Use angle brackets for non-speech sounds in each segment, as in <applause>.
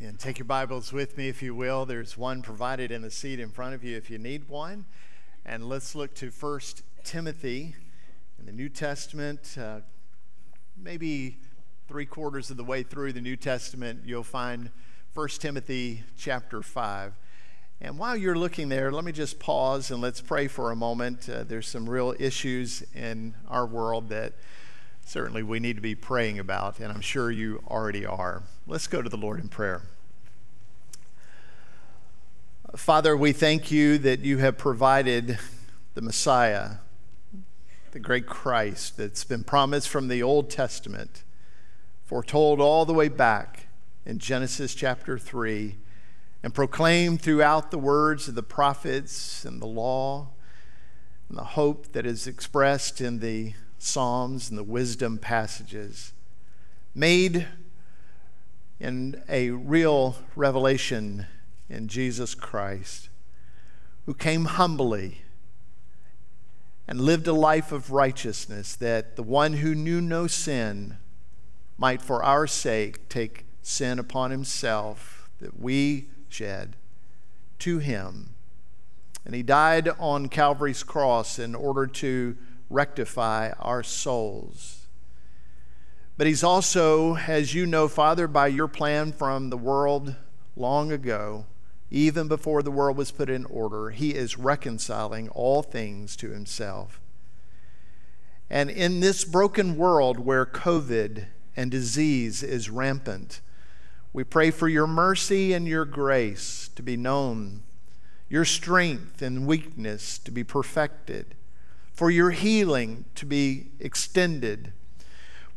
And take your Bibles with me, if you will. There's one provided in the seat in front of you if you need one. And let's look to First Timothy in the New Testament. Uh, maybe three quarters of the way through the New Testament, you'll find First Timothy chapter 5. And while you're looking there, let me just pause and let's pray for a moment. Uh, there's some real issues in our world that certainly we need to be praying about, and I'm sure you already are. Let's go to the Lord in prayer. Father, we thank you that you have provided the Messiah, the great Christ that's been promised from the Old Testament, foretold all the way back in Genesis chapter 3, and proclaimed throughout the words of the prophets and the law, and the hope that is expressed in the Psalms and the wisdom passages, made in a real revelation in Jesus Christ, who came humbly and lived a life of righteousness, that the one who knew no sin might, for our sake, take sin upon himself that we shed to him. And he died on Calvary's cross in order to rectify our souls. But He's also, as you know, Father, by your plan from the world long ago, even before the world was put in order, He is reconciling all things to Himself. And in this broken world where COVID and disease is rampant, we pray for your mercy and your grace to be known, your strength and weakness to be perfected for your healing to be extended.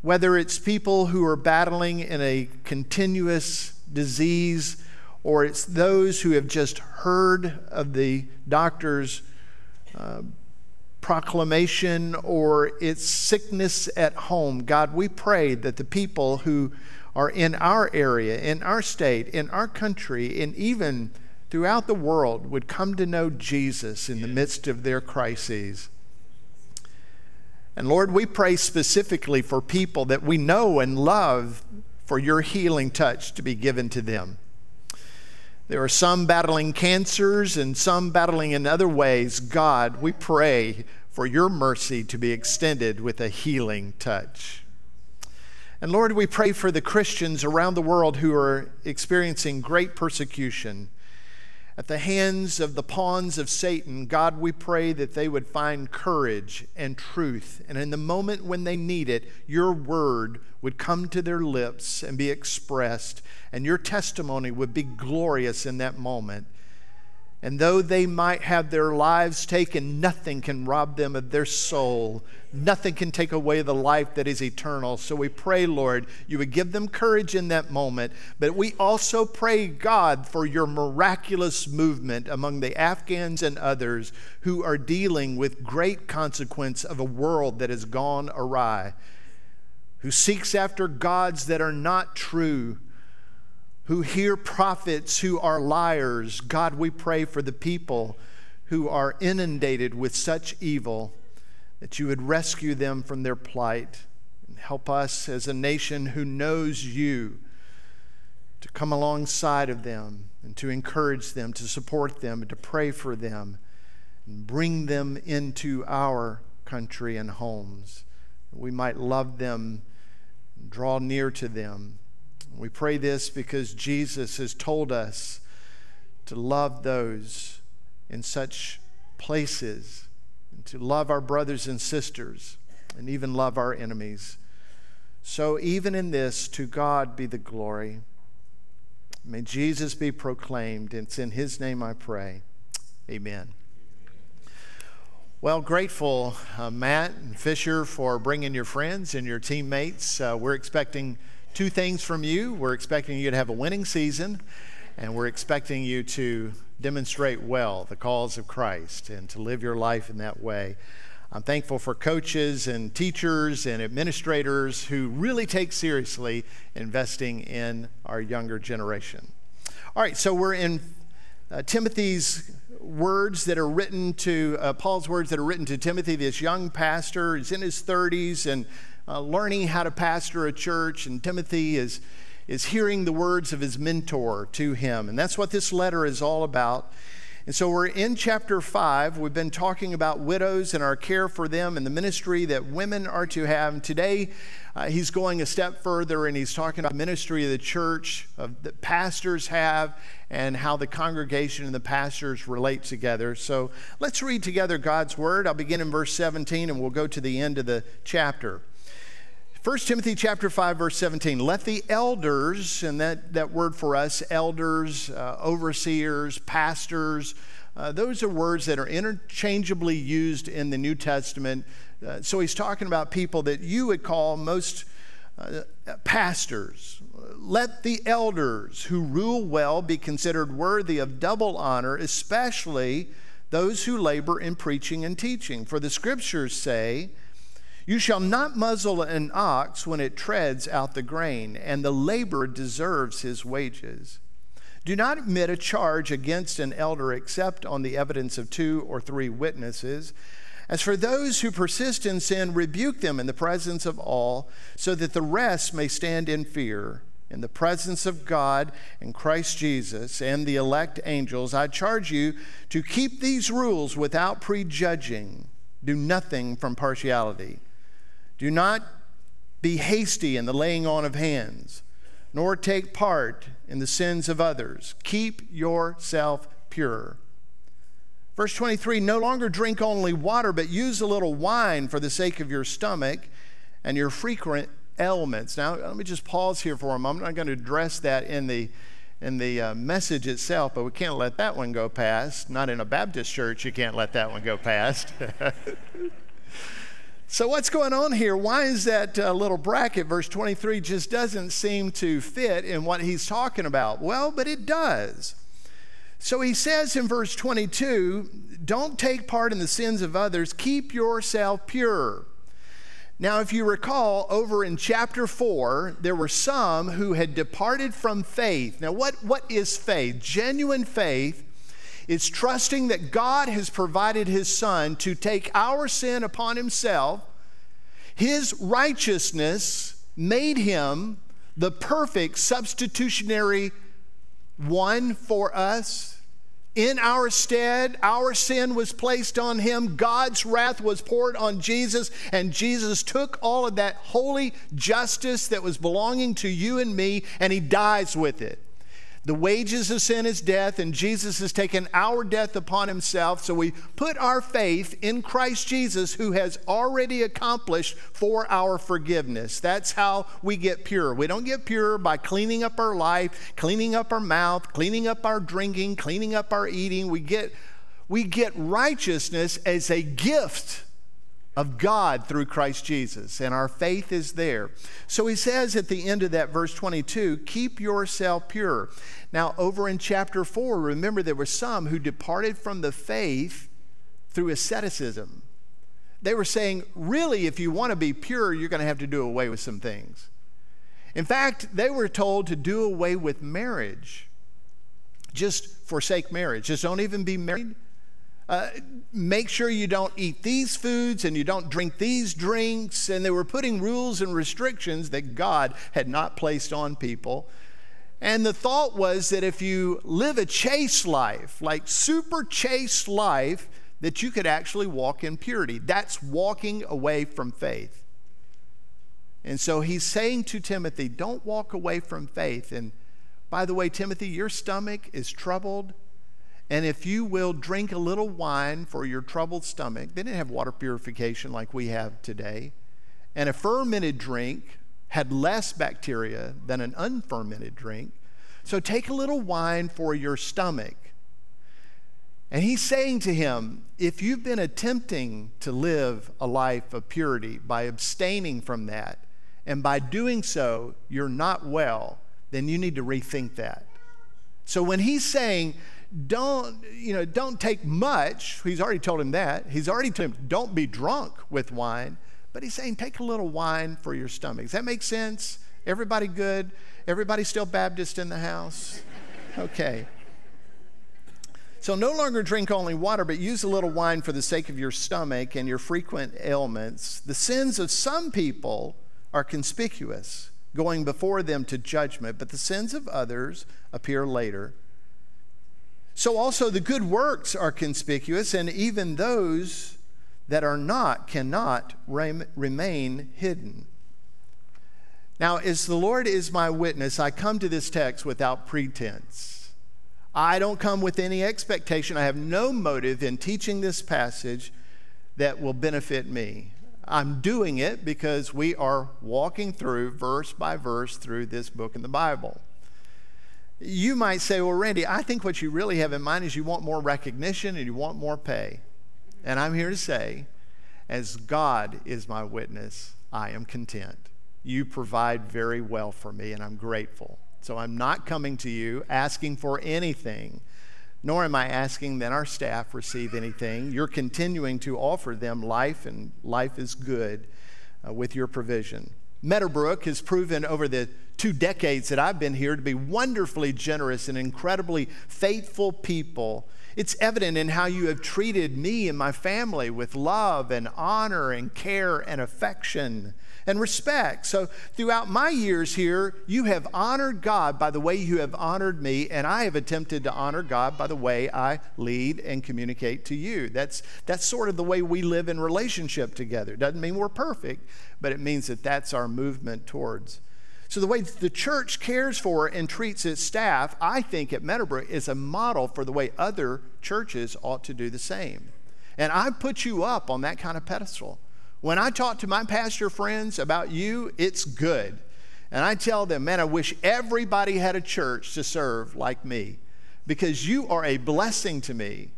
Whether it's people who are battling in a continuous disease, or it's those who have just heard of the doctor's uh, proclamation, or it's sickness at home. God, we pray that the people who are in our area, in our state, in our country, and even throughout the world would come to know Jesus in the midst of their crises. And Lord, we pray specifically for people that we know and love for your healing touch to be given to them. There are some battling cancers and some battling in other ways. God, we pray for your mercy to be extended with a healing touch. And Lord, we pray for the Christians around the world who are experiencing great persecution at the hands of the pawns of Satan, God, we pray that they would find courage and truth. And in the moment when they need it, your word would come to their lips and be expressed, and your testimony would be glorious in that moment. And though they might have their lives taken, nothing can rob them of their soul. Nothing can take away the life that is eternal. So we pray, Lord, you would give them courage in that moment. But we also pray, God, for your miraculous movement among the Afghans and others who are dealing with great consequence of a world that has gone awry, who seeks after gods that are not true who hear prophets who are liars. God, we pray for the people who are inundated with such evil that you would rescue them from their plight and help us as a nation who knows you to come alongside of them and to encourage them, to support them, and to pray for them and bring them into our country and homes. We might love them, draw near to them we pray this because Jesus has told us to love those in such places, and to love our brothers and sisters, and even love our enemies. So, even in this, to God be the glory. May Jesus be proclaimed. It's in His name I pray. Amen. Well, grateful, uh, Matt and Fisher, for bringing your friends and your teammates. Uh, we're expecting two things from you. We're expecting you to have a winning season, and we're expecting you to demonstrate well the cause of Christ and to live your life in that way. I'm thankful for coaches and teachers and administrators who really take seriously investing in our younger generation. All right, so we're in uh, Timothy's words that are written to, uh, Paul's words that are written to Timothy, this young pastor. He's in his 30s and uh, learning how to pastor a church, and Timothy is, is hearing the words of his mentor to him. And that's what this letter is all about. And so we're in chapter 5. We've been talking about widows and our care for them and the ministry that women are to have. And today, uh, he's going a step further and he's talking about ministry of the church of, that pastors have and how the congregation and the pastors relate together. So let's read together God's word. I'll begin in verse 17 and we'll go to the end of the chapter. 1 Timothy chapter 5 verse 17 let the elders and that, that word for us elders uh, overseers pastors uh, those are words that are interchangeably used in the New Testament. Uh, so he's talking about people that you would call most uh, pastors. Let the elders who rule well be considered worthy of double honor, especially those who labor in preaching and teaching. For the scriptures say, you shall not muzzle an ox when it treads out the grain, and the laborer deserves his wages. Do not admit a charge against an elder except on the evidence of two or three witnesses. As for those who persist in sin, rebuke them in the presence of all, so that the rest may stand in fear. In the presence of God and Christ Jesus and the elect angels, I charge you to keep these rules without prejudging. Do nothing from partiality. Do not be hasty in the laying on of hands, nor take part in the sins of others. Keep yourself pure. Verse 23 No longer drink only water, but use a little wine for the sake of your stomach and your frequent ailments. Now, let me just pause here for a moment. I'm not going to address that in the in the uh, message itself, but we can't let that one go past. Not in a Baptist church, you can't let that one go past. <laughs> So, what's going on here? Why is that uh, little bracket, verse 23, just doesn't seem to fit in what he's talking about? Well, but it does. So, he says in verse 22 don't take part in the sins of others, keep yourself pure. Now, if you recall, over in chapter 4, there were some who had departed from faith. Now, what, what is faith? Genuine faith it's trusting that God has provided his son to take our sin upon himself. His righteousness made him the perfect substitutionary one for us. In our stead, our sin was placed on him. God's wrath was poured on Jesus, and Jesus took all of that holy justice that was belonging to you and me, and he dies with it. The wages of sin is death, and Jesus has taken our death upon himself. So we put our faith in Christ Jesus, who has already accomplished for our forgiveness. That's how we get pure. We don't get pure by cleaning up our life, cleaning up our mouth, cleaning up our drinking, cleaning up our eating. We get, we get righteousness as a gift of God through Christ Jesus, and our faith is there. So he says at the end of that verse 22 keep yourself pure. Now, over in chapter 4, remember there were some who departed from the faith through asceticism. They were saying, really, if you want to be pure, you're going to have to do away with some things. In fact, they were told to do away with marriage. Just forsake marriage. Just don't even be married uh, make sure you don't eat these foods and you don't drink these drinks. And they were putting rules and restrictions that God had not placed on people. And the thought was that if you live a chaste life, like super chaste life, that you could actually walk in purity. That's walking away from faith. And so he's saying to Timothy, don't walk away from faith. And by the way, Timothy, your stomach is troubled. And if you will drink a little wine for your troubled stomach, they didn't have water purification like we have today. And a fermented drink had less bacteria than an unfermented drink. So take a little wine for your stomach. And he's saying to him, if you've been attempting to live a life of purity by abstaining from that, and by doing so, you're not well, then you need to rethink that. So when he's saying, don't, you know, don't take much. He's already told him that. He's already told him, don't be drunk with wine. But he's saying, take a little wine for your stomach. Does that make sense? Everybody good? Everybody still Baptist in the house? Okay. So no longer drink only water, but use a little wine for the sake of your stomach and your frequent ailments. The sins of some people are conspicuous, going before them to judgment, but the sins of others appear later. So also the good works are conspicuous, and even those that are not cannot remain hidden. Now, as the Lord is my witness, I come to this text without pretense. I don't come with any expectation. I have no motive in teaching this passage that will benefit me. I'm doing it because we are walking through verse by verse through this book in the Bible. You might say, Well, Randy, I think what you really have in mind is you want more recognition and you want more pay. And I'm here to say, as God is my witness, I am content. You provide very well for me, and I'm grateful. So I'm not coming to you asking for anything, nor am I asking that our staff receive anything. You're continuing to offer them life, and life is good uh, with your provision. Meadowbrook has proven over the two decades that I've been here to be wonderfully generous and incredibly faithful people. It's evident in how you have treated me and my family with love and honor and care and affection and respect. So, throughout my years here, you have honored God by the way you have honored me, and I have attempted to honor God by the way I lead and communicate to you. That's, that's sort of the way we live in relationship together. Doesn't mean we're perfect, but it means that that's our movement towards. So, the way the church cares for and treats its staff, I think at Meadowbrook, is a model for the way other churches ought to do the same. And I put you up on that kind of pedestal. When I talk to my pastor friends about you, it's good. And I tell them, man, I wish everybody had a church to serve like me because you are a blessing to me.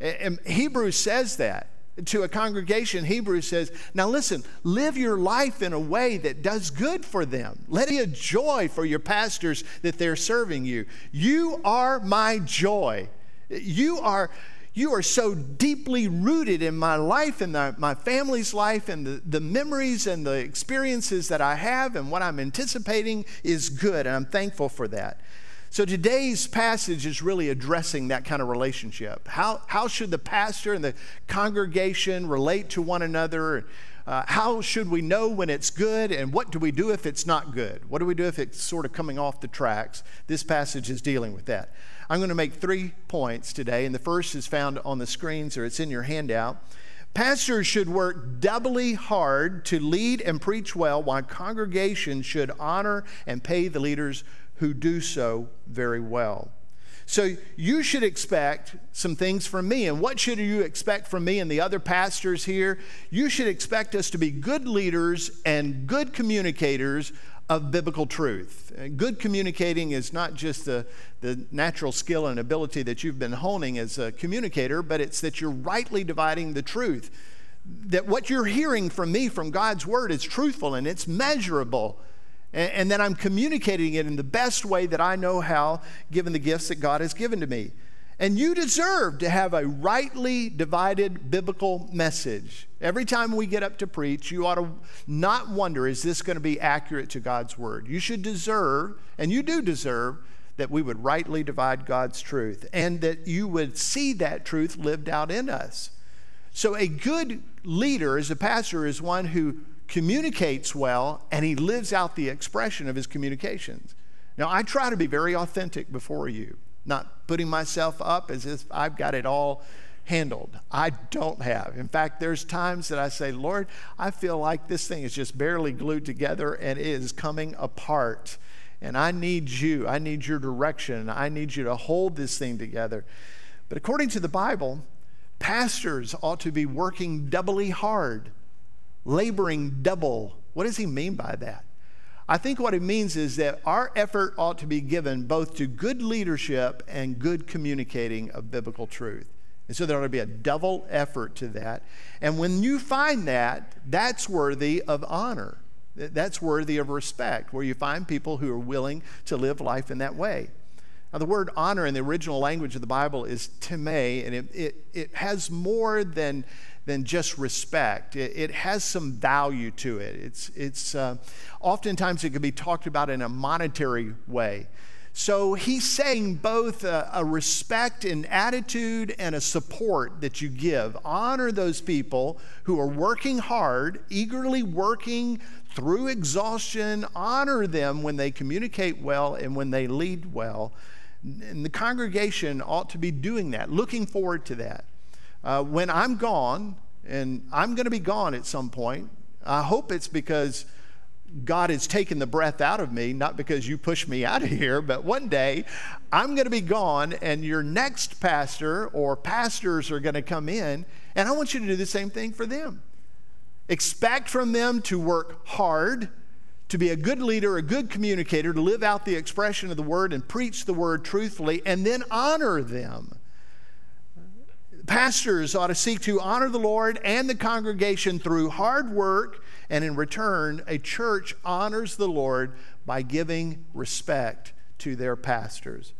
And Hebrews says that to a congregation. Hebrews says, now listen, live your life in a way that does good for them. Let it be a joy for your pastors that they're serving you. You are my joy. You are you are so deeply rooted in my life and my family's life, and the, the memories and the experiences that I have and what I'm anticipating is good, and I'm thankful for that. So today's passage is really addressing that kind of relationship. How, how should the pastor and the congregation relate to one another? Uh, how should we know when it's good, and what do we do if it's not good? What do we do if it's sort of coming off the tracks? This passage is dealing with that. I'm going to make three points today, and the first is found on the screens or it's in your handout. Pastors should work doubly hard to lead and preach well, while congregations should honor and pay the leaders who do so very well. So you should expect some things from me. And what should you expect from me and the other pastors here? You should expect us to be good leaders and good communicators of biblical truth. Good communicating is not just the, the natural skill and ability that you've been honing as a communicator, but it's that you're rightly dividing the truth. That what you're hearing from me, from God's word, is truthful and it's measurable. And, and that I'm communicating it in the best way that I know how, given the gifts that God has given to me. And you deserve to have a rightly divided biblical message. Every time we get up to preach, you ought to not wonder, is this going to be accurate to God's word? You should deserve, and you do deserve, that we would rightly divide God's truth and that you would see that truth lived out in us. So, a good leader as a pastor is one who communicates well and he lives out the expression of his communications. Now, I try to be very authentic before you not putting myself up as if I've got it all handled. I don't have. In fact, there's times that I say, Lord, I feel like this thing is just barely glued together and it is coming apart. And I need you. I need your direction. I need you to hold this thing together. But according to the Bible, pastors ought to be working doubly hard, laboring double. What does he mean by that? I think what it means is that our effort ought to be given both to good leadership and good communicating of biblical truth. And so there ought to be a double effort to that. And when you find that, that's worthy of honor. That's worthy of respect, where you find people who are willing to live life in that way. Now, the word honor in the original language of the Bible is time, and it, it, it has more than than just respect. It, it has some value to it. It's, it's uh, oftentimes it can be talked about in a monetary way. So he's saying both a, a, respect and attitude and a support that you give. Honor those people who are working hard, eagerly working through exhaustion. Honor them when they communicate well and when they lead well. And the congregation ought to be doing that, looking forward to that. Uh, when I'm gone, and I'm going to be gone at some point, I hope it's because God has taken the breath out of me, not because you pushed me out of here, but one day I'm going to be gone and your next pastor or pastors are going to come in, and I want you to do the same thing for them. Expect from them to work hard, to be a good leader, a good communicator, to live out the expression of the word and preach the word truthfully, and then honor them. Pastors ought to seek to honor the Lord and the congregation through hard work and in return, a church honors the Lord by giving respect to their pastors.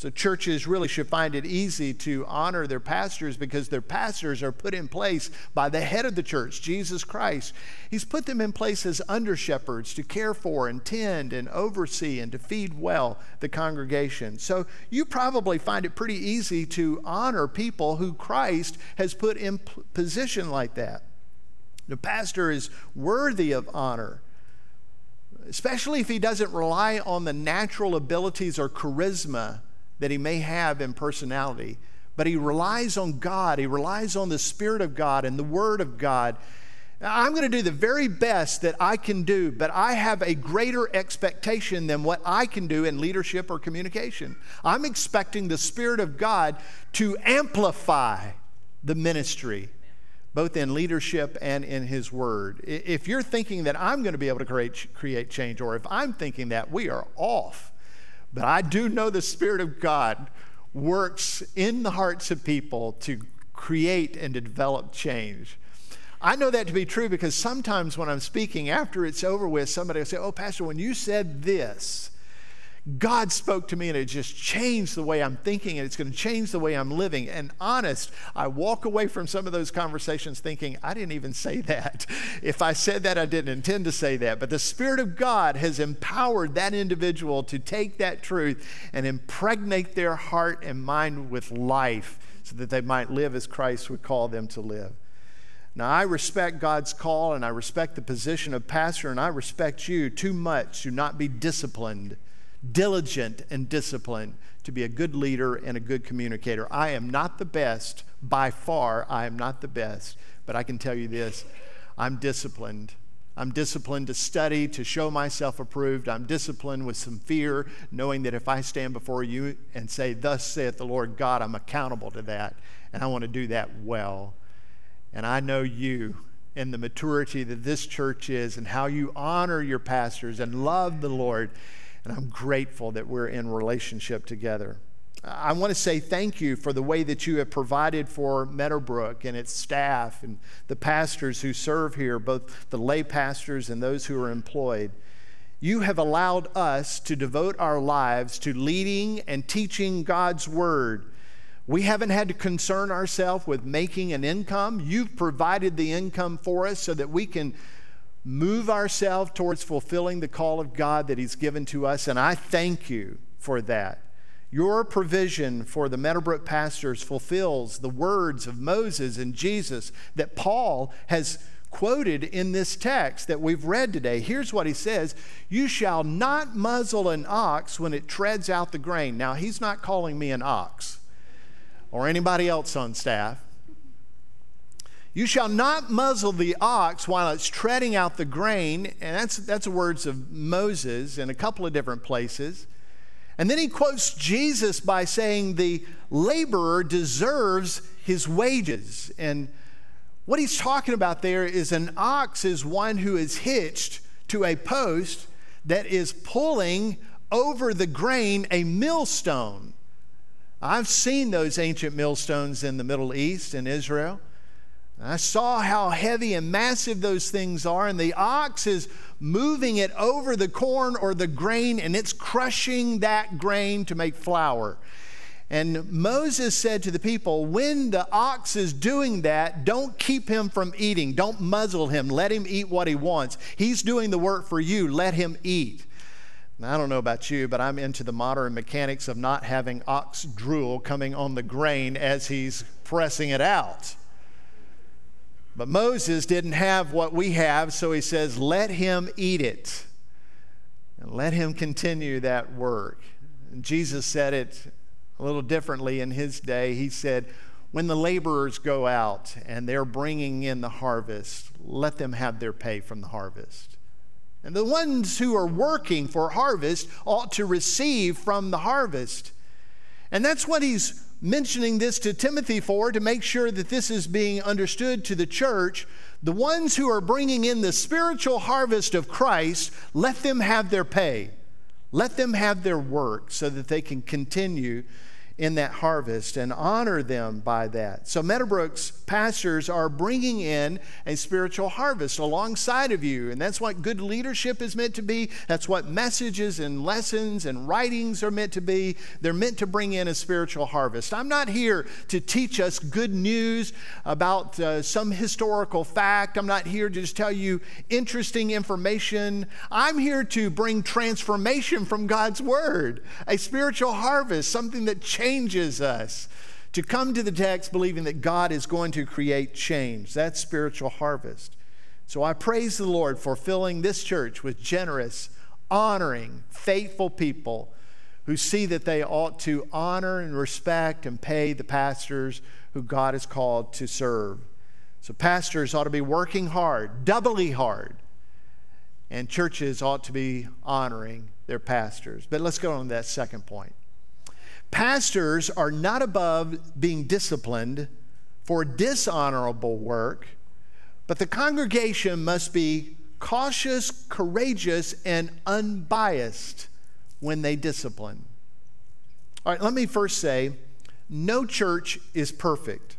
So, churches really should find it easy to honor their pastors because their pastors are put in place by the head of the church, Jesus Christ. He's put them in place as under shepherds to care for and tend and oversee and to feed well the congregation. So, you probably find it pretty easy to honor people who Christ has put in position like that. The pastor is worthy of honor, especially if he doesn't rely on the natural abilities or charisma that he may have in personality, but he relies on God. He relies on the Spirit of God and the Word of God. I'm going to do the very best that I can do, but I have a greater expectation than what I can do in leadership or communication. I'm expecting the Spirit of God to amplify the ministry both in leadership and in his word. If you're thinking that I'm going to be able to create, create change, or if I'm thinking that, we are off. But I do know the Spirit of God works in the hearts of people to create and to develop change. I know that to be true because sometimes when I'm speaking, after it's over with, somebody will say, Oh, Pastor, when you said this, God spoke to me and it just changed the way I'm thinking and it's going to change the way I'm living. And honest, I walk away from some of those conversations thinking, I didn't even say that. <laughs> If I said that, I didn't intend to say that. But the Spirit of God has empowered that individual to take that truth and impregnate their heart and mind with life so that they might live as Christ would call them to live. Now, I respect God's call and I respect the position of pastor, and I respect you too much to not be disciplined diligent and disciplined to be a good leader and a good communicator. I am not the best by far. I am not the best, but I can tell you this I'm disciplined. I'm disciplined to study, to show myself approved. I'm disciplined with some fear, knowing that if I stand before you and say, Thus saith the Lord God, I'm accountable to that, and I want to do that well. And I know you and the maturity that this church is, and how you honor your pastors and love the Lord and I'm grateful that we're in relationship together. I want to say thank you for the way that you have provided for Meadowbrook and its staff and the pastors who serve here, both the lay pastors and those who are employed. You have allowed us to devote our lives to leading and teaching God's Word. We haven't had to concern ourselves with making an income. You've provided the income for us so that we can move ourselves towards fulfilling the call of God that He's given to us, and I thank you for that. Your provision for the Meadowbrook pastors fulfills the words of Moses and Jesus that Paul has quoted in this text that we've read today. Here's what he says You shall not muzzle an ox when it treads out the grain. Now, he's not calling me an ox or anybody else on staff. You shall not muzzle the ox while it's treading out the grain. And that's, that's words of Moses in a couple of different places. And then he quotes Jesus by saying the laborer deserves his wages. And what he's talking about there is an ox is one who is hitched to a post that is pulling over the grain a millstone. I've seen those ancient millstones in the Middle East and Israel. I saw how heavy and massive those things are, and the ox is moving it over the corn or the grain, and it's crushing that grain to make flour. And Moses said to the people, When the ox is doing that, don't keep him from eating. Don't muzzle him. Let him eat what he wants. He's doing the work for you. Let him eat. Now, I don't know about you, but I'm into the modern mechanics of not having ox drool coming on the grain as he's pressing it out. But Moses didn't have what we have, so he says, Let him eat it and let him continue that work. And Jesus said it a little differently in his day. He said, When the laborers go out and they're bringing in the harvest, let them have their pay from the harvest. And the ones who are working for harvest ought to receive from the harvest. And that's what he's mentioning this to Timothy for, to make sure that this is being understood to the church. The ones who are bringing in the spiritual harvest of Christ, let them have their pay. Let them have their work so that they can continue in that harvest and honor them by that. So, Meadowbrook's pastors are bringing in a spiritual harvest alongside of you. And that's what good leadership is meant to be. That's what messages and lessons and writings are meant to be. They're meant to bring in a spiritual harvest. I'm not here to teach us good news about uh, some historical fact. I'm not here to just tell you interesting information. I'm here to bring transformation from God's Word, a spiritual harvest, something that changes changes us to come to the text believing that God is going to create change. That's spiritual harvest. So I praise the Lord for filling this church with generous, honoring, faithful people who see that they ought to honor and respect and pay the pastors who God has called to serve. So pastors ought to be working hard, doubly hard, and churches ought to be honoring their pastors. But let's go on to that second point. Pastors are not above being disciplined for dishonorable work, but the congregation must be cautious, courageous, and unbiased when they discipline. All right, let me first say no church is perfect,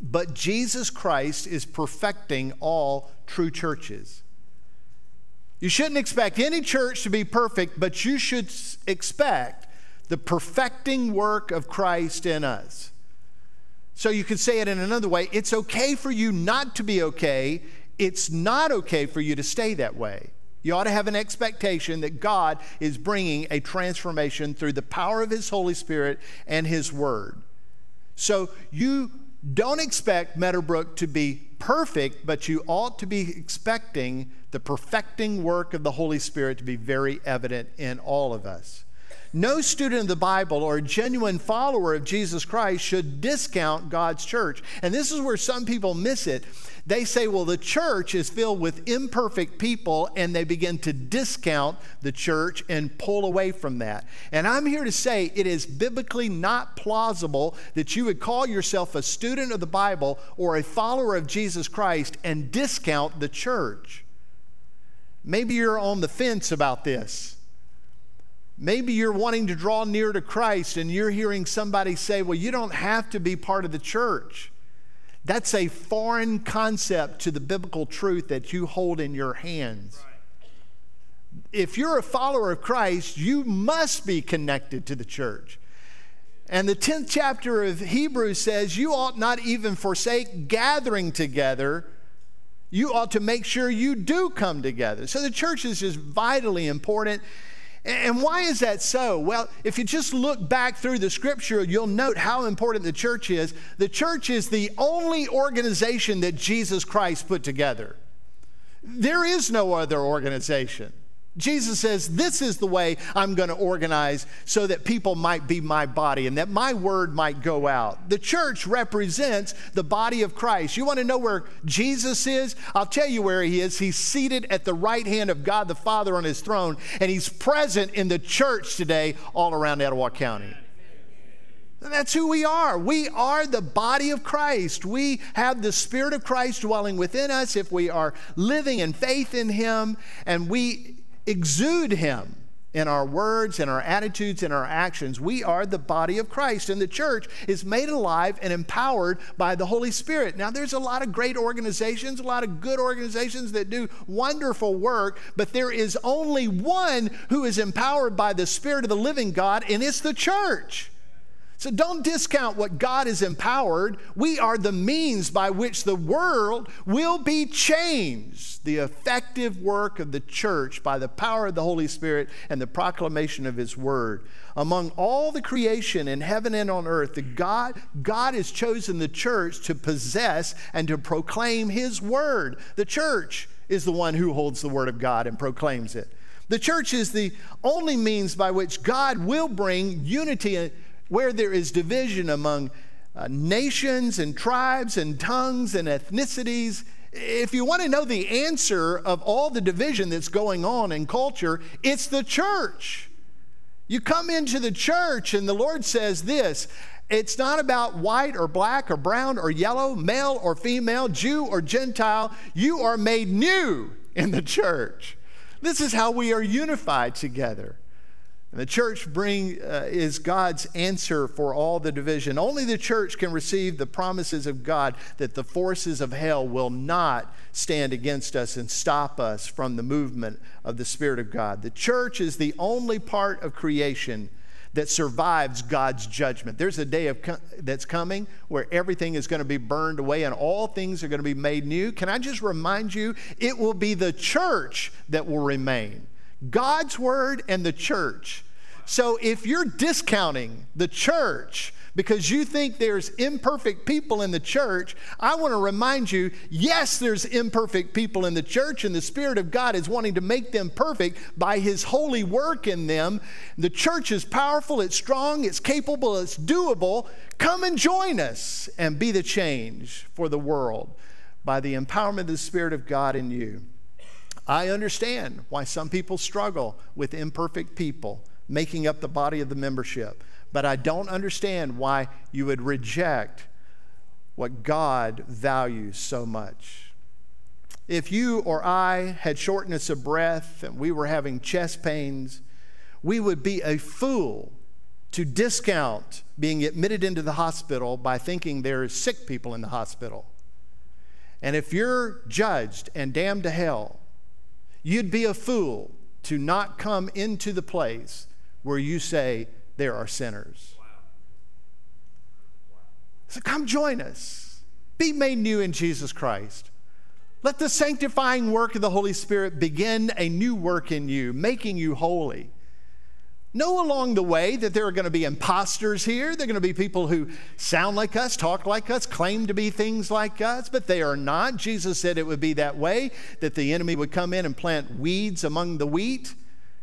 but Jesus Christ is perfecting all true churches. You shouldn't expect any church to be perfect, but you should expect the perfecting work of Christ in us. So you could say it in another way it's okay for you not to be okay, it's not okay for you to stay that way. You ought to have an expectation that God is bringing a transformation through the power of His Holy Spirit and His Word. So you don't expect Meadowbrook to be perfect, but you ought to be expecting the perfecting work of the Holy Spirit to be very evident in all of us. No student of the Bible or genuine follower of Jesus Christ should discount God's church. And this is where some people miss it. They say, well, the church is filled with imperfect people, and they begin to discount the church and pull away from that. And I'm here to say it is biblically not plausible that you would call yourself a student of the Bible or a follower of Jesus Christ and discount the church. Maybe you're on the fence about this. Maybe you're wanting to draw near to Christ and you're hearing somebody say, Well, you don't have to be part of the church. That's a foreign concept to the biblical truth that you hold in your hands. If you're a follower of Christ, you must be connected to the church. And the 10th chapter of Hebrews says, You ought not even forsake gathering together. You ought to make sure you do come together. So the church is just vitally important. And why is that so? Well, if you just look back through the scripture, you'll note how important the church is. The church is the only organization that Jesus Christ put together. There is no other organization. Jesus says, This is the way I'm going to organize so that people might be my body and that my word might go out. The church represents the body of Christ. You want to know where Jesus is? I'll tell you where he is. He's seated at the right hand of God the Father on his throne, and he's present in the church today all around Etowah County. That's who we are. We are the body of Christ. We have the Spirit of Christ dwelling within us if we are living in faith in Him, and we exude Him in our words, in our attitudes, in our actions. We are the body of Christ, and the church is made alive and empowered by the Holy Spirit. Now, there's a lot of great organizations, a lot of good organizations that do wonderful work, but there is only one who is empowered by the Spirit of the living God, and it's the church. So don't discount what God has empowered. We are the means by which the world will be changed. The effective work of the church by the power of the Holy Spirit and the proclamation of His Word. Among all the creation in heaven and on earth, the God, God has chosen the church to possess and to proclaim His Word. The church is the one who holds the Word of God and proclaims it. The church is the only means by which God will bring unity where there is division among uh, nations and tribes and tongues and ethnicities. If you want to know the answer of all the division that's going on in culture, it's the church. You come into the church, and the Lord says this it's not about white or black or brown or yellow, male or female, Jew or Gentile. You are made new in the church. This is how we are unified together. And the church bring, uh, is God's answer for all the division. Only the church can receive the promises of God that the forces of hell will not stand against us and stop us from the movement of the Spirit of God. The church is the only part of creation that survives God's judgment. There's a day of that's coming where everything is going to be burned away and all things are going to be made new. Can I just remind you, it will be the church that will remain. God's word and the church. So if you're discounting the church because you think there's imperfect people in the church, I want to remind you yes, there's imperfect people in the church, and the Spirit of God is wanting to make them perfect by His holy work in them. The church is powerful, it's strong, it's capable, it's doable. Come and join us and be the change for the world by the empowerment of the Spirit of God in you. I understand why some people struggle with imperfect people making up the body of the membership, but I don't understand why you would reject what God values so much. If you or I had shortness of breath and we were having chest pains, we would be a fool to discount being admitted into the hospital by thinking there are sick people in the hospital. And if you're judged and damned to hell, You'd be a fool to not come into the place where you say there are sinners. Wow. Wow. So come join us. Be made new in Jesus Christ. Let the sanctifying work of the Holy Spirit begin a new work in you, making you holy. Know along the way that there are going to be imposters here. There are going to be people who sound like us, talk like us, claim to be things like us, but they are not. Jesus said it would be that way, that the enemy would come in and plant weeds among the wheat.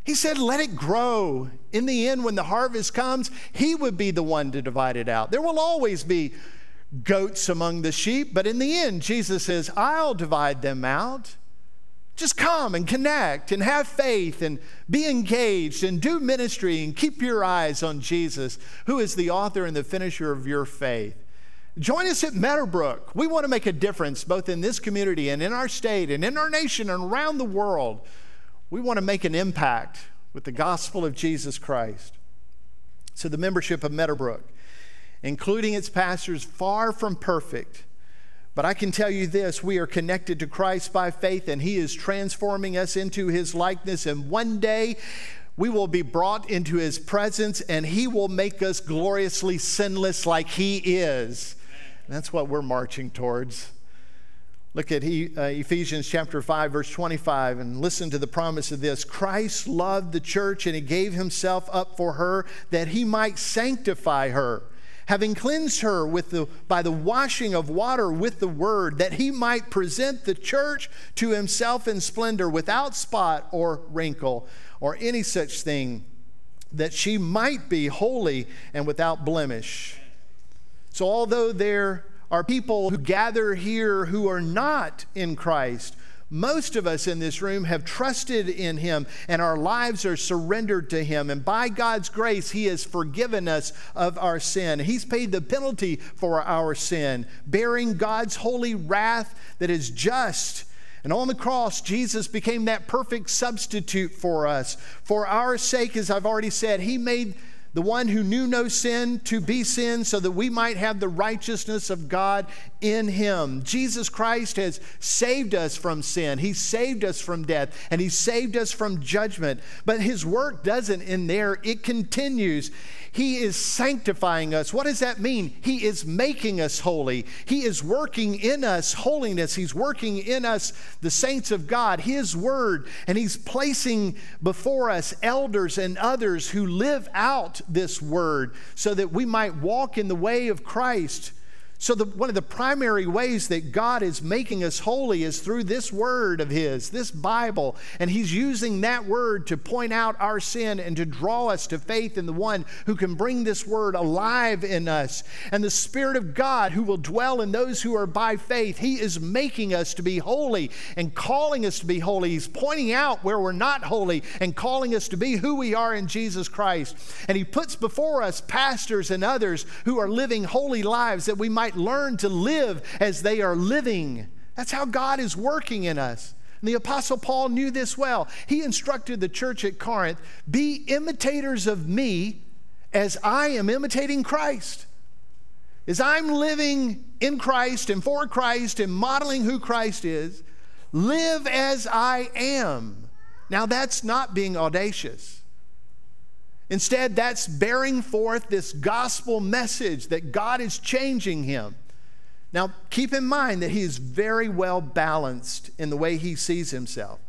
He said, let it grow. In the end, when the harvest comes, he would be the one to divide it out. There will always be goats among the sheep, but in the end, Jesus says, I'll divide them out. Just come and connect and have faith and be engaged and do ministry and keep your eyes on Jesus, who is the author and the finisher of your faith. Join us at Meadowbrook. We want to make a difference both in this community and in our state and in our nation and around the world. We want to make an impact with the gospel of Jesus Christ. So, the membership of Meadowbrook, including its pastors, far from perfect but I can tell you this we are connected to Christ by faith, and He is transforming us into His likeness. And one day, we will be brought into His presence, and He will make us gloriously sinless like He is. And that's what we're marching towards. Look at uh, Ephesians chapter 5, verse 25, and listen to the promise of this. Christ loved the church, and He gave Himself up for her that He might sanctify her having cleansed her with the, by the washing of water with the word, that he might present the church to himself in splendor, without spot or wrinkle or any such thing, that she might be holy and without blemish. So, although there are people who gather here who are not in Christ, most of us in this room have trusted in Him and our lives are surrendered to Him. And by God's grace, He has forgiven us of our sin. He's paid the penalty for our sin, bearing God's holy wrath that is just. And on the cross, Jesus became that perfect substitute for us. For our sake, as I've already said, He made the one who knew no sin to be sin so that we might have the righteousness of God in Him. Jesus Christ has saved us from sin, He saved us from death, and He saved us from judgment. But His work doesn't end there, it continues. He is sanctifying us. What does that mean? He is making us holy. He is working in us holiness. He's working in us, the saints of God, His word, and He's placing before us elders and others who live out this word so that we might walk in the way of Christ. So, the, one of the primary ways that God is making us holy is through this word of His, this Bible. And He's using that word to point out our sin and to draw us to faith in the one who can bring this word alive in us. And the Spirit of God who will dwell in those who are by faith, He is making us to be holy and calling us to be holy. He's pointing out where we're not holy and calling us to be who we are in Jesus Christ. And He puts before us pastors and others who are living holy lives that we might might learn to live as they are living. That's how God is working in us. And the Apostle Paul knew this well. He instructed the church at Corinth be imitators of me as I am imitating Christ. As I'm living in Christ and for Christ and modeling who Christ is, live as I am. Now, that's not being audacious. Instead, that's bearing forth this gospel message that God is changing him. Now, keep in mind that he is very well balanced in the way he sees himself.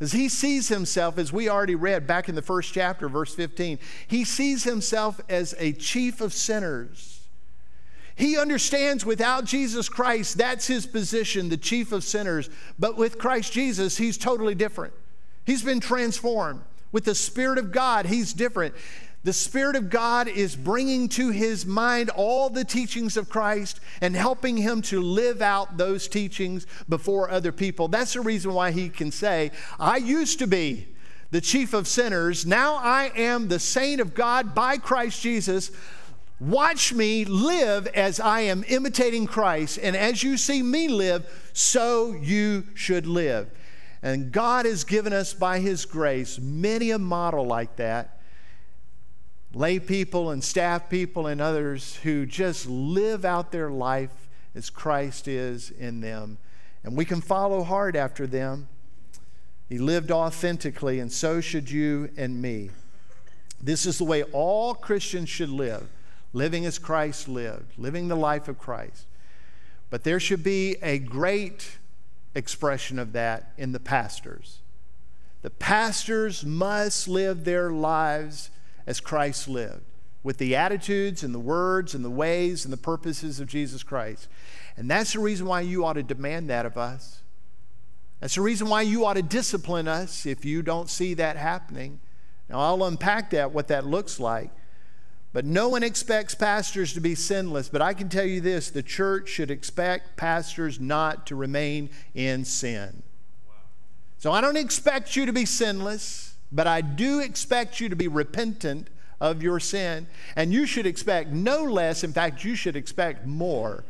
As he sees himself, as we already read back in the first chapter, verse 15, he sees himself as a chief of sinners. He understands without Jesus Christ, that's his position, the chief of sinners. But with Christ Jesus, he's totally different. He's been transformed. With the Spirit of God, he's different. The Spirit of God is bringing to his mind all the teachings of Christ and helping him to live out those teachings before other people. That's the reason why he can say, I used to be the chief of sinners. Now I am the saint of God by Christ Jesus. Watch me live as I am imitating Christ. And as you see me live, so you should live. And God has given us by His grace many a model like that. Lay people and staff people and others who just live out their life as Christ is in them. And we can follow hard after them. He lived authentically, and so should you and me. This is the way all Christians should live, living as Christ lived, living the life of Christ. But there should be a great expression of that in the pastors. The pastors must live their lives as Christ lived, with the attitudes and the words and the ways and the purposes of Jesus Christ. And that's the reason why you ought to demand that of us. That's the reason why you ought to discipline us if you don't see that happening. Now, I'll unpack that, what that looks like. But no one expects pastors to be sinless. But I can tell you this the church should expect pastors not to remain in sin. So I don't expect you to be sinless, but I do expect you to be repentant of your sin. And you should expect no less, in fact, you should expect more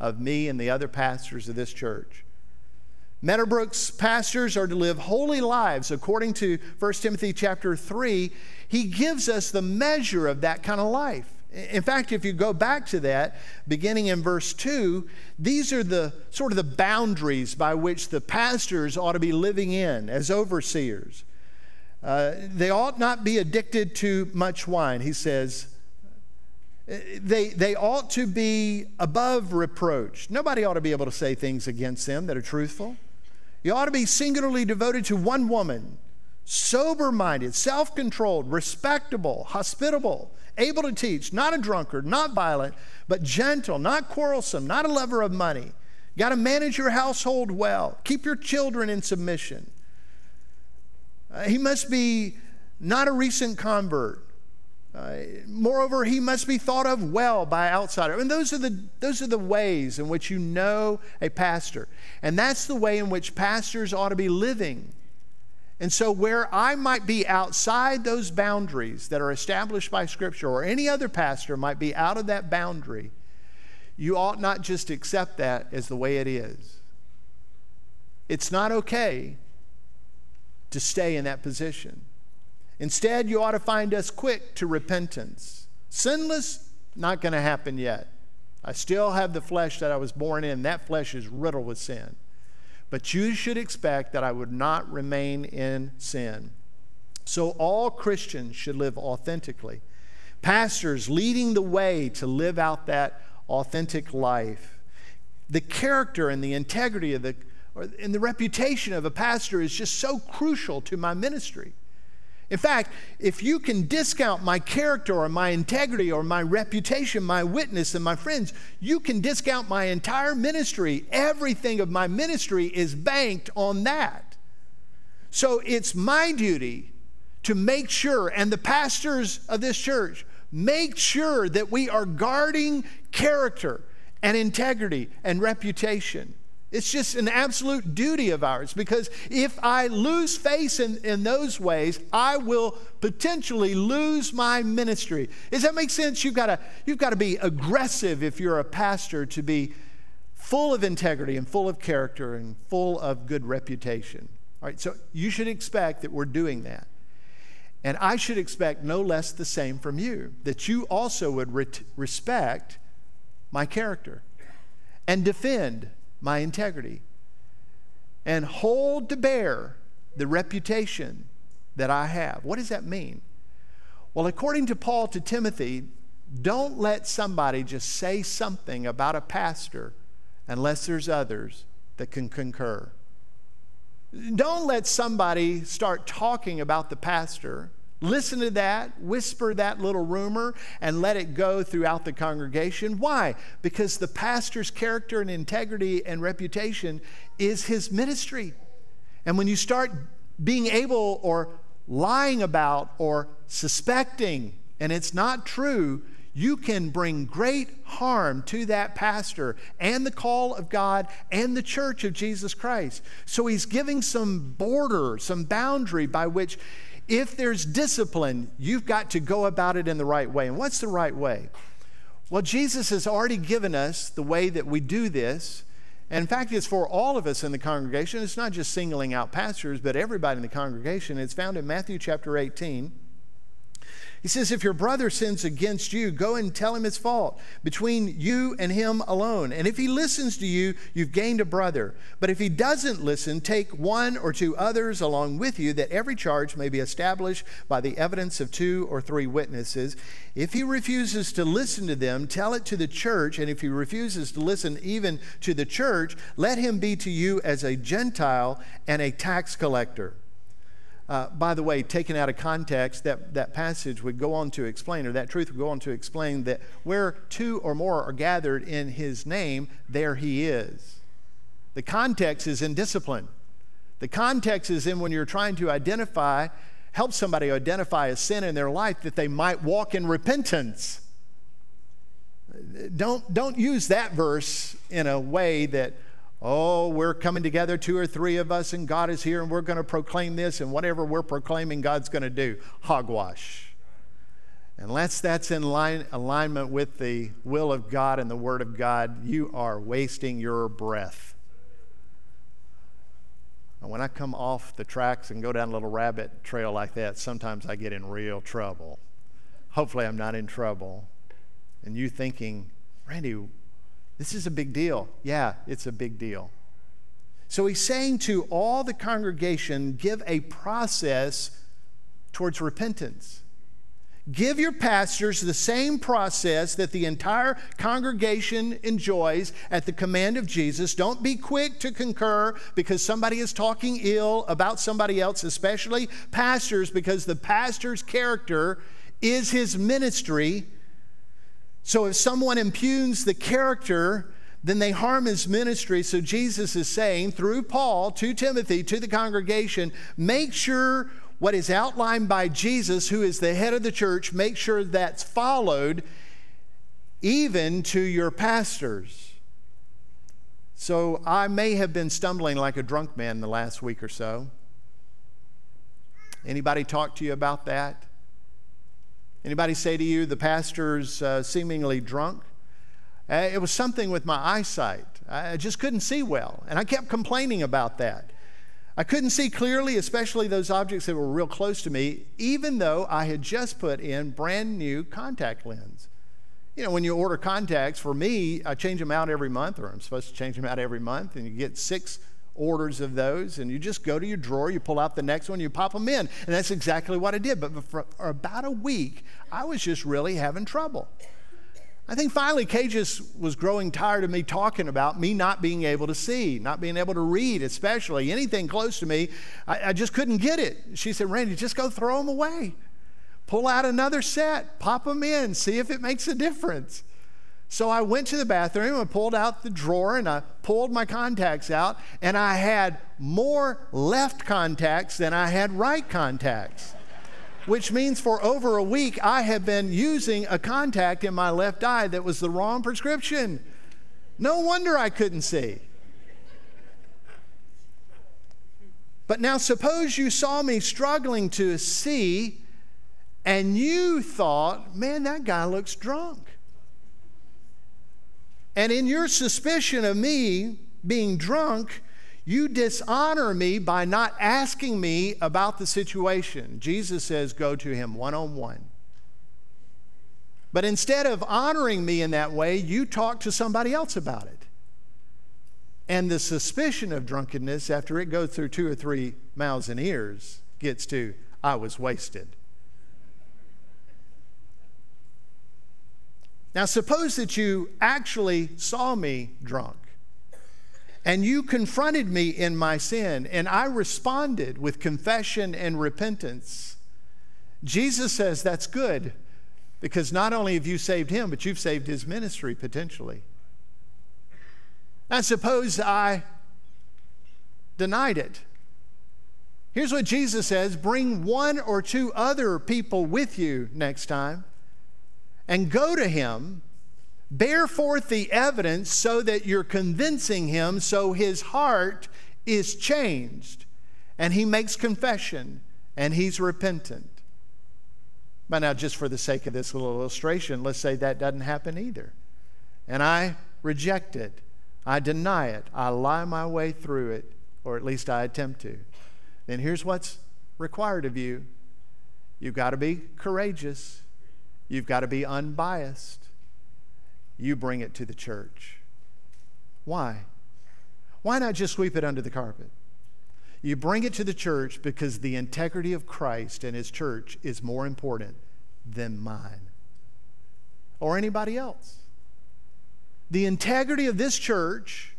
of me and the other pastors of this church. Meadowbrook's pastors are to live holy lives according to 1 Timothy chapter 3. He gives us the measure of that kind of life. In fact, if you go back to that, beginning in verse 2, these are the sort of the boundaries by which the pastors ought to be living in as overseers. Uh, they ought not be addicted to much wine, he says. They, they ought to be above reproach. Nobody ought to be able to say things against them that are truthful. You ought to be singularly devoted to one woman, sober minded, self controlled, respectable, hospitable, able to teach, not a drunkard, not violent, but gentle, not quarrelsome, not a lover of money. Got to manage your household well, keep your children in submission. Uh, he must be not a recent convert. Uh, moreover, he must be thought of well by outsiders. And those are, the, those are the ways in which you know a pastor. And that's the way in which pastors ought to be living. And so, where I might be outside those boundaries that are established by Scripture, or any other pastor might be out of that boundary, you ought not just accept that as the way it is. It's not okay to stay in that position. Instead, you ought to find us quick to repentance. Sinless, not going to happen yet. I still have the flesh that I was born in. That flesh is riddled with sin. But you should expect that I would not remain in sin. So all Christians should live authentically. Pastors leading the way to live out that authentic life. The character and the integrity of the or and the reputation of a pastor is just so crucial to my ministry. In fact, if you can discount my character or my integrity or my reputation, my witness, and my friends, you can discount my entire ministry. Everything of my ministry is banked on that. So it's my duty to make sure, and the pastors of this church, make sure that we are guarding character and integrity and reputation. It's just an absolute duty of ours because if I lose face in, in those ways, I will potentially lose my ministry. Does that make sense? You've got to you've to be aggressive if you're a pastor to be full of integrity and full of character and full of good reputation. All right, so you should expect that we're doing that. And I should expect no less the same from you, that you also would re- respect my character and defend my integrity and hold to bear the reputation that I have. What does that mean? Well, according to Paul to Timothy, don't let somebody just say something about a pastor unless there's others that can concur. Don't let somebody start talking about the pastor Listen to that, whisper that little rumor, and let it go throughout the congregation. Why? Because the pastor's character and integrity and reputation is his ministry. And when you start being able or lying about or suspecting, and it's not true, you can bring great harm to that pastor and the call of God and the church of Jesus Christ. So he's giving some border, some boundary by which if there's discipline, you've got to go about it in the right way. And what's the right way? Well, Jesus has already given us the way that we do this. And in fact, it's for all of us in the congregation. It's not just singling out pastors, but everybody in the congregation. It's found in Matthew chapter 18. He says, If your brother sins against you, go and tell him his fault between you and him alone. And if he listens to you, you've gained a brother. But if he doesn't listen, take one or two others along with you, that every charge may be established by the evidence of two or three witnesses. If he refuses to listen to them, tell it to the church. And if he refuses to listen even to the church, let him be to you as a Gentile and a tax collector. Uh, by the way, taken out of context, that, that passage would go on to explain, or that truth would go on to explain that where two or more are gathered in his name, there he is. The context is in discipline. The context is in when you're trying to identify, help somebody identify a sin in their life that they might walk in repentance. Don't, don't use that verse in a way that Oh, we're coming together, two or three of us, and God is here, and we're going to proclaim this, and whatever we're proclaiming, God's going to do. Hogwash. Unless that's in line, alignment with the will of God and the Word of God, you are wasting your breath. And when I come off the tracks and go down a little rabbit trail like that, sometimes I get in real trouble. Hopefully, I'm not in trouble. And you thinking, Randy, this is a big deal. Yeah, it's a big deal. So he's saying to all the congregation give a process towards repentance. Give your pastors the same process that the entire congregation enjoys at the command of Jesus. Don't be quick to concur because somebody is talking ill about somebody else, especially pastors, because the pastor's character is his ministry so if someone impugns the character, then they harm his ministry. So Jesus is saying through Paul to Timothy, to the congregation, make sure what is outlined by Jesus, who is the head of the church, make sure that's followed even to your pastors. So I may have been stumbling like a drunk man the last week or so. Anybody talk to you about that? Anybody say to you, the pastor's uh, seemingly drunk? Uh, it was something with my eyesight. I just couldn't see well, and I kept complaining about that. I couldn't see clearly, especially those objects that were real close to me, even though I had just put in brand new contact lens. you know, when you order contacts, for me, I change them out every month, or I'm supposed to change them out every month, and you get six orders of those, and you just go to your drawer, you pull out the next one, you pop them in. And that's exactly what I did. But for about a week, I was just really having trouble. I think finally just was growing tired of me talking about me not being able to see, not being able to read, especially anything close to me. I, I just couldn't get it. She said, Randy, just go throw them away. Pull out another set, pop them in, see if it makes a difference. So I went to the bathroom and pulled out the drawer and I pulled my contacts out, and I had more left contacts than I had right contacts. Which means for over a week, I have been using a contact in my left eye that was the wrong prescription. No wonder I couldn't see. But now, suppose you saw me struggling to see and you thought, man, that guy looks drunk. And in your suspicion of me being drunk, you dishonor me by not asking me about the situation. Jesus says, go to him one on one. But instead of honoring me in that way, you talk to somebody else about it. And the suspicion of drunkenness, after it goes through two or three mouths and ears, gets to, I was wasted. Now, suppose that you actually saw me drunk and you confronted me in my sin, and I responded with confession and repentance. Jesus says that's good because not only have you saved him, but you've saved his ministry potentially. Now, suppose I denied it. Here's what Jesus says bring one or two other people with you next time and go to him, bear forth the evidence so that you're convincing him so his heart is changed and he makes confession and he's repentant. But now, just for the sake of this little illustration, let's say that doesn't happen either. And I reject it, I deny it, I lie my way through it, or at least I attempt to. Then here's what's required of you you've got to be courageous. You've got to be unbiased. You bring it to the church. Why? Why not just sweep it under the carpet? You bring it to the church because the integrity of Christ and his church is more important than mine or anybody else. The integrity of this church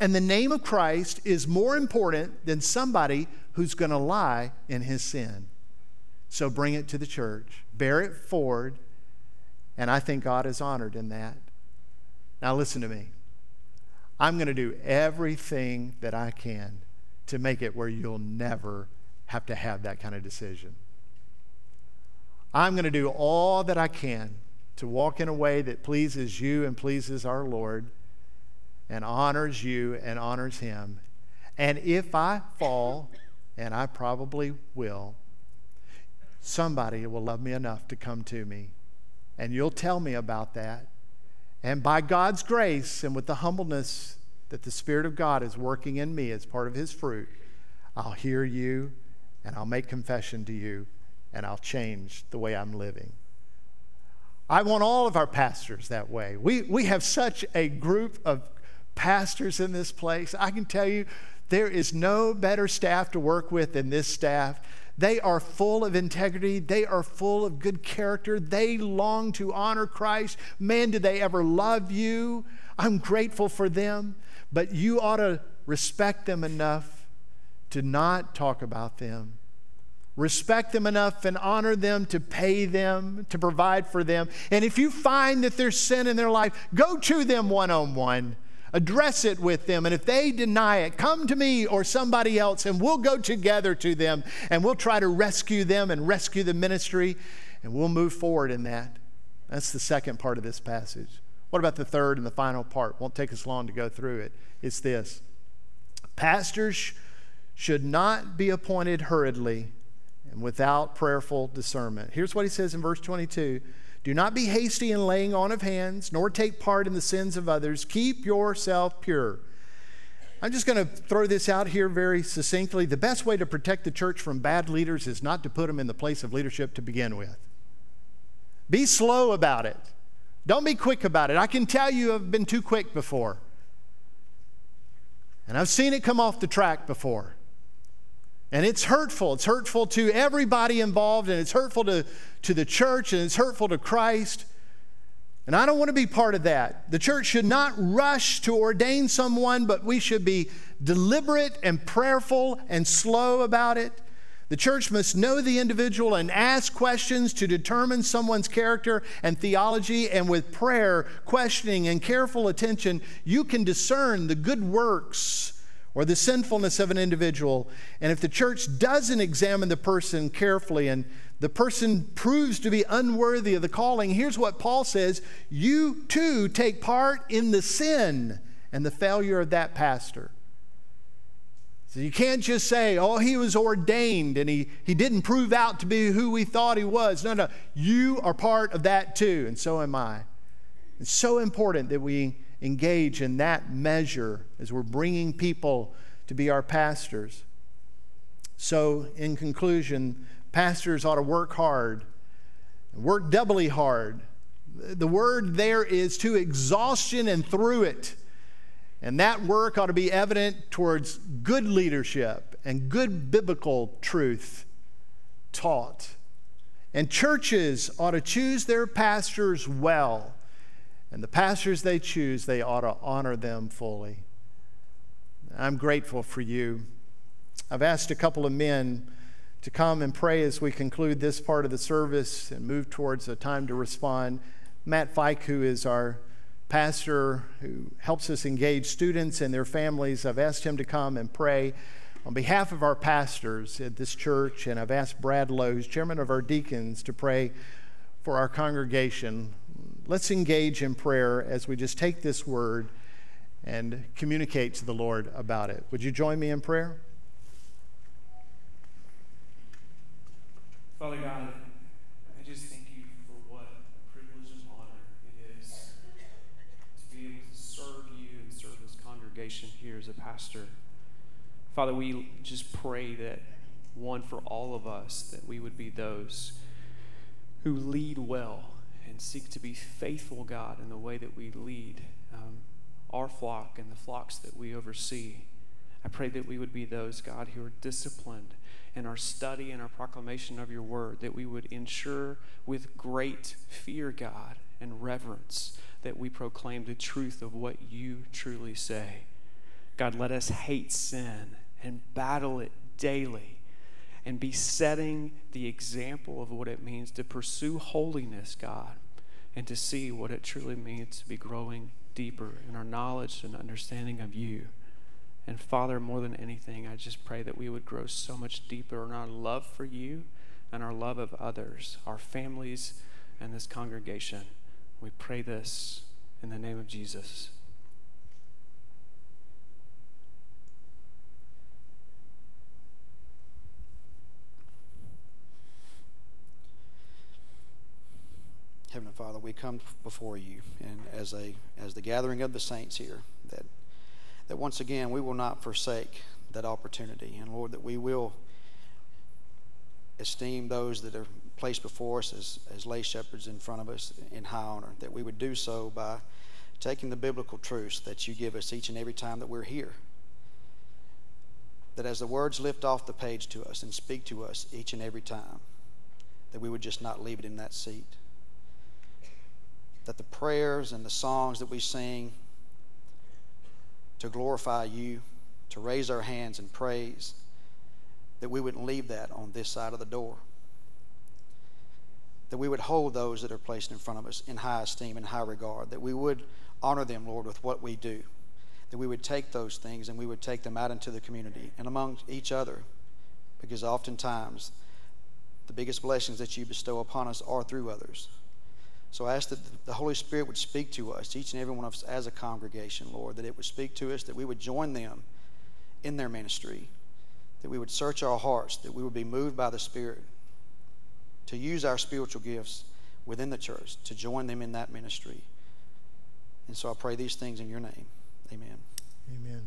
and the name of Christ is more important than somebody who's going to lie in his sin. So bring it to the church, bear it forward, and I think God is honored in that. Now, listen to me. I'm going to do everything that I can to make it where you'll never have to have that kind of decision. I'm going to do all that I can to walk in a way that pleases you and pleases our Lord and honors you and honors Him. And if I fall, and I probably will, somebody will love me enough to come to me. And you'll tell me about that. And by God's grace and with the humbleness that the Spirit of God is working in me as part of His fruit, I'll hear you and I'll make confession to you and I'll change the way I'm living. I want all of our pastors that way. We, we have such a group of pastors in this place. I can tell you, there is no better staff to work with than this staff. They are full of integrity. They are full of good character. They long to honor Christ. Man, did they ever love you? I'm grateful for them. But you ought to respect them enough to not talk about them. Respect them enough and honor them to pay them, to provide for them. And if you find that there's sin in their life, go to them one on one address it with them. And if they deny it, come to me or somebody else, and we'll go together to them and we'll try to rescue them and rescue the ministry, and we'll move forward in that. That's the second part of this passage. What about the third and the final part? Won't take us long to go through it. It's this Pastors should not be appointed hurriedly and without prayerful discernment. Here's what he says in verse 22 do not be hasty in laying on of hands, nor take part in the sins of others. Keep yourself pure. I'm just going to throw this out here very succinctly. The best way to protect the church from bad leaders is not to put them in the place of leadership to begin with. Be slow about it. Don't be quick about it. I can tell you I've been too quick before. And I've seen it come off the track before. And it's hurtful. It's hurtful to everybody involved, and it's hurtful to, to the church, and it's hurtful to Christ. And I don't want to be part of that. The church should not rush to ordain someone, but we should be deliberate and prayerful and slow about it. The church must know the individual and ask questions to determine someone's character and theology. And with prayer, questioning, and careful attention, you can discern the good works or the sinfulness of an individual. And if the church doesn't examine the person carefully and the person proves to be unworthy of the calling, here's what Paul says you too take part in the sin and the failure of that pastor. So you can't just say, oh, he was ordained and he, he didn't prove out to be who we thought he was. No, no, you are part of that too, and so am I. It's so important that we engage in that measure as we're bringing people to be our pastors. So, in conclusion, pastors ought to work hard, work doubly hard. The word there is to exhaustion and through it. And that work ought to be evident towards good leadership and good biblical truth taught. And churches ought to choose their pastors well and the pastors they choose, they ought to honor them fully. I'm grateful for you. I've asked a couple of men to come and pray as we conclude this part of the service and move towards a time to respond. Matt Fike, who is our pastor who helps us engage students and their families, I've asked him to come and pray on behalf of our pastors at this church, and I've asked Brad Lowe's, chairman of our deacons, to pray for our congregation let's engage in prayer as we just take this word and communicate to the Lord about it. Would you join me in prayer? Father God, I just thank you for what a privilege and honor it is to be able to serve you and serve this congregation here as a pastor. Father, we just pray that one for all of us that we would be those who lead well and seek to be faithful, God, in the way that we lead um, our flock and the flocks that we oversee. I pray that we would be those, God, who are disciplined in our study and our proclamation of your word, that we would ensure with great fear, God, and reverence that we proclaim the truth of what you truly say. God, let us hate sin and battle it daily and be setting the example of what it means to pursue holiness, God, and to see what it truly means to be growing deeper in our knowledge and understanding of you. And Father, more than anything, I just pray that we would grow so much deeper in our love for you and our love of others, our families, and this congregation. We pray this in the name of Jesus. Father, we come before you and as a as the gathering of the saints here that that once again we will not forsake that opportunity and Lord that we will esteem those that are placed before us as, as lay shepherds in front of us in high honor, that we would do so by taking the biblical truths that you give us each and every time that we're here. That as the words lift off the page to us and speak to us each and every time, that we would just not leave it in that seat that the prayers and the songs that we sing to glorify you, to raise our hands in praise, that we wouldn't leave that on this side of the door. That we would hold those that are placed in front of us in high esteem and high regard. That we would honor them, Lord, with what we do. That we would take those things and we would take them out into the community and among each other. Because oftentimes, the biggest blessings that you bestow upon us are through others. So I ask that the Holy Spirit would speak to us, each and every one of us as a congregation, Lord, that it would speak to us, that we would join them in their ministry, that we would search our hearts, that we would be moved by the Spirit to use our spiritual gifts within the church, to join them in that ministry. And so I pray these things in your name. Amen. Amen.